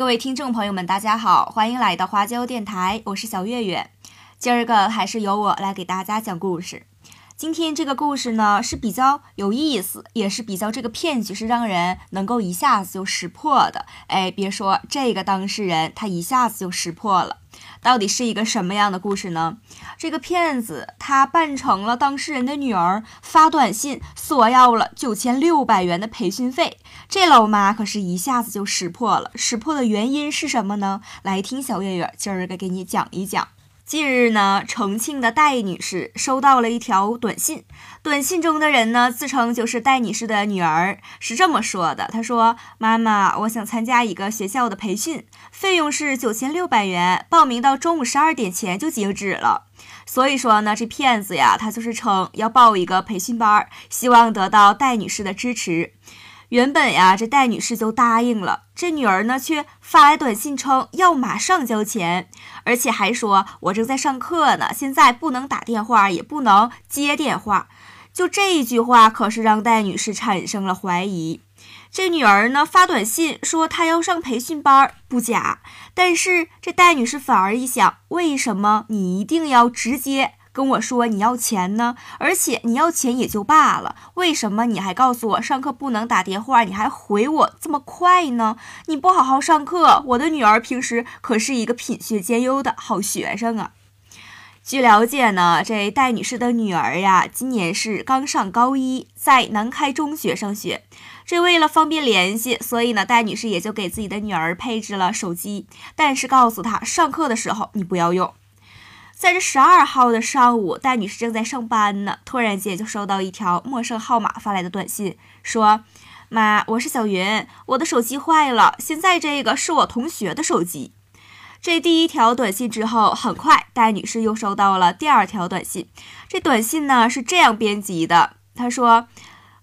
各位听众朋友们，大家好，欢迎来到花椒电台，我是小月月。今儿个还是由我来给大家讲故事。今天这个故事呢是比较有意思，也是比较这个骗局是让人能够一下子就识破的。哎，别说这个当事人，他一下子就识破了。到底是一个什么样的故事呢？这个骗子他扮成了当事人的女儿，发短信索要了九千六百元的培训费。这老妈可是一下子就识破了。识破的原因是什么呢？来听小月月今儿个给你讲一讲。近日呢，重庆的戴女士收到了一条短信，短信中的人呢自称就是戴女士的女儿，是这么说的：“她说，妈妈，我想参加一个学校的培训，费用是九千六百元，报名到中午十二点前就截止了。所以说呢，这骗子呀，他就是称要报一个培训班，希望得到戴女士的支持。”原本呀，这戴女士就答应了，这女儿呢却发来短信称要马上交钱，而且还说我正在上课呢，现在不能打电话，也不能接电话。就这一句话，可是让戴女士产生了怀疑。这女儿呢发短信说她要上培训班，不假。但是这戴女士反而一想，为什么你一定要直接？跟我说你要钱呢，而且你要钱也就罢了，为什么你还告诉我上课不能打电话？你还回我这么快呢？你不好好上课，我的女儿平时可是一个品学兼优的好学生啊。据了解呢，这戴女士的女儿呀，今年是刚上高一，在南开中学上学。这为了方便联系，所以呢，戴女士也就给自己的女儿配置了手机，但是告诉她上课的时候你不要用。在这十二号的上午，戴女士正在上班呢，突然间就收到一条陌生号码发来的短信，说：“妈，我是小云，我的手机坏了，现在这个是我同学的手机。”这第一条短信之后，很快戴女士又收到了第二条短信。这短信呢是这样编辑的，她说。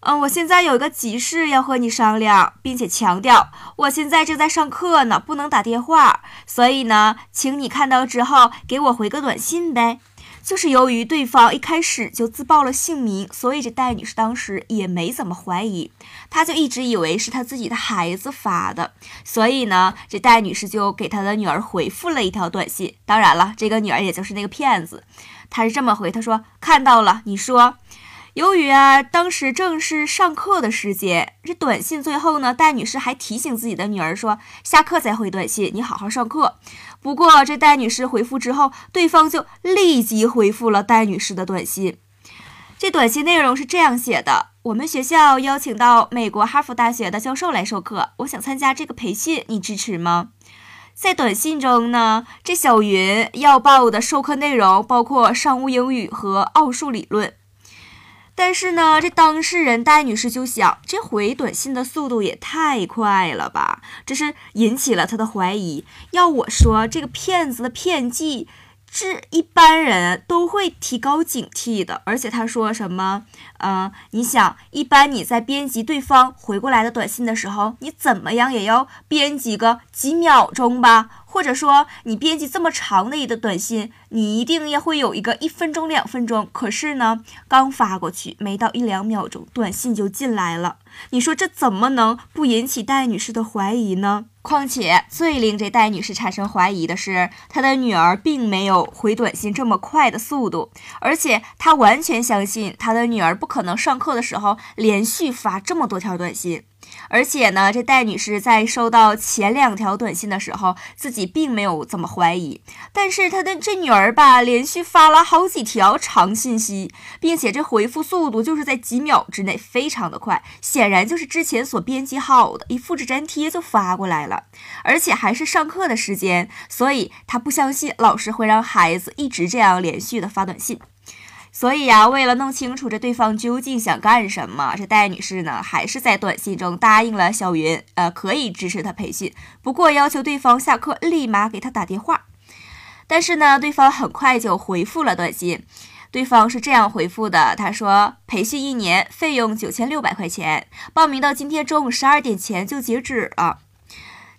嗯，我现在有一个急事要和你商量，并且强调我现在正在上课呢，不能打电话，所以呢，请你看到之后给我回个短信呗。就是由于对方一开始就自报了姓名，所以这戴女士当时也没怎么怀疑，她就一直以为是她自己的孩子发的，所以呢，这戴女士就给她的女儿回复了一条短信。当然了，这个女儿也就是那个骗子，她是这么回，她说看到了，你说。由于啊，当时正是上课的时间，这短信最后呢，戴女士还提醒自己的女儿说，下课再回短信，你好好上课。不过这戴女士回复之后，对方就立即回复了戴女士的短信。这短信内容是这样写的：我们学校邀请到美国哈佛大学的教授来授课，我想参加这个培训，你支持吗？在短信中呢，这小云要报的授课内容包括商务英语和奥数理论。但是呢，这当事人戴女士就想，这回短信的速度也太快了吧，这是引起了她的怀疑。要我说，这个骗子的骗技。是一般人都会提高警惕的，而且他说什么？嗯，你想，一般你在编辑对方回过来的短信的时候，你怎么样也要编辑个几秒钟吧？或者说，你编辑这么长的一个短信，你一定要会有一个一分钟、两分钟。可是呢，刚发过去没到一两秒钟，短信就进来了。你说这怎么能不引起戴女士的怀疑呢？况且最令这戴女士产生怀疑的是，她的女儿并没有回短信这么快的速度，而且她完全相信她的女儿不可能上课的时候连续发这么多条短信。而且呢，这戴女士在收到前两条短信的时候，自己并没有怎么怀疑。但是她的这女儿吧，连续发了好几条长信息，并且这回复速度就是在几秒之内，非常的快，显然就是之前所编辑好的，一复制粘贴就发过来了，而且还是上课的时间，所以她不相信老师会让孩子一直这样连续的发短信。所以呀，为了弄清楚这对方究竟想干什么，这戴女士呢，还是在短信中答应了小云，呃，可以支持她培训，不过要求对方下课立马给她打电话。但是呢，对方很快就回复了短信，对方是这样回复的：他说，培训一年费用九千六百块钱，报名到今天中午十二点前就截止了。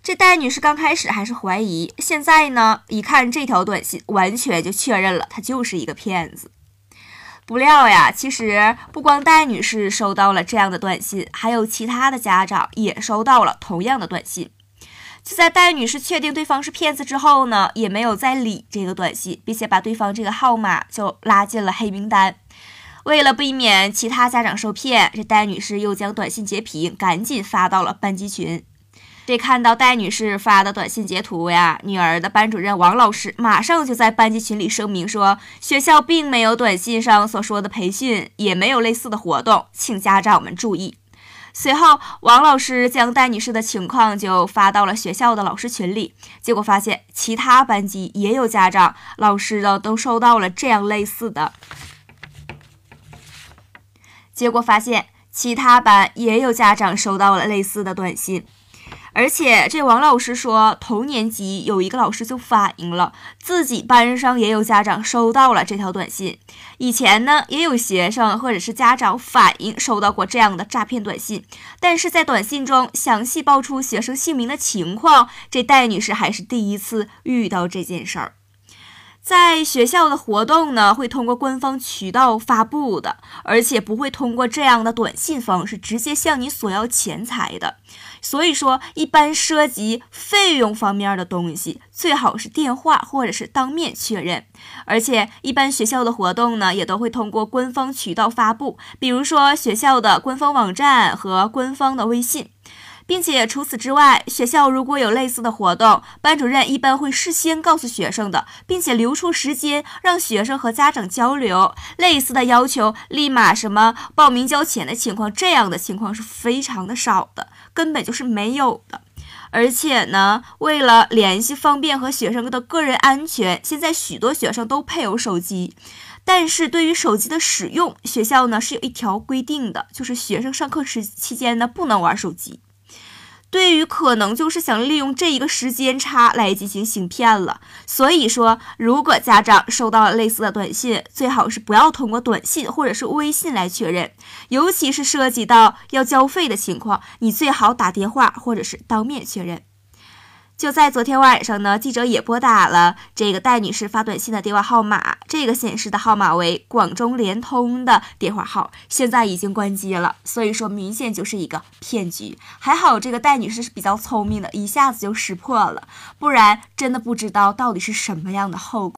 这戴女士刚开始还是怀疑，现在呢，一看这条短信，完全就确认了，他就是一个骗子。不料呀，其实不光戴女士收到了这样的短信，还有其他的家长也收到了同样的短信。就在戴女士确定对方是骗子之后呢，也没有再理这个短信，并且把对方这个号码就拉进了黑名单。为了避免其他家长受骗，这戴女士又将短信截屏，赶紧发到了班级群。这看到戴女士发的短信截图呀，女儿的班主任王老师马上就在班级群里声明说，学校并没有短信上所说的培训，也没有类似的活动，请家长们注意。随后，王老师将戴女士的情况就发到了学校的老师群里，结果发现其他班级也有家长、老师的都收到了这样类似的，结果发现其他班也有家长收到了类似的短信。而且这王老师说，同年级有一个老师就反映了，自己班上也有家长收到了这条短信。以前呢，也有学生或者是家长反映收到过这样的诈骗短信，但是在短信中详细报出学生姓名的情况，这戴女士还是第一次遇到这件事儿。在学校的活动呢，会通过官方渠道发布的，而且不会通过这样的短信方式直接向你索要钱财的。所以说，一般涉及费用方面的东西，最好是电话或者是当面确认。而且，一般学校的活动呢，也都会通过官方渠道发布，比如说学校的官方网站和官方的微信。并且除此之外，学校如果有类似的活动，班主任一般会事先告诉学生的，并且留出时间让学生和家长交流。类似的要求立马什么报名交钱的情况，这样的情况是非常的少的，根本就是没有的。而且呢，为了联系方便和学生的个人安全，现在许多学生都配有手机，但是对于手机的使用，学校呢是有一条规定的，就是学生上课时期间呢不能玩手机。对于可能就是想利用这一个时间差来进行行骗了，所以说，如果家长收到了类似的短信，最好是不要通过短信或者是微信来确认，尤其是涉及到要交费的情况，你最好打电话或者是当面确认。就在昨天晚上呢，记者也拨打了这个戴女士发短信的电话号码，这个显示的号码为广中联通的电话号，现在已经关机了，所以说明显就是一个骗局。还好这个戴女士是比较聪明的，一下子就识破了，不然真的不知道到底是什么样的后果。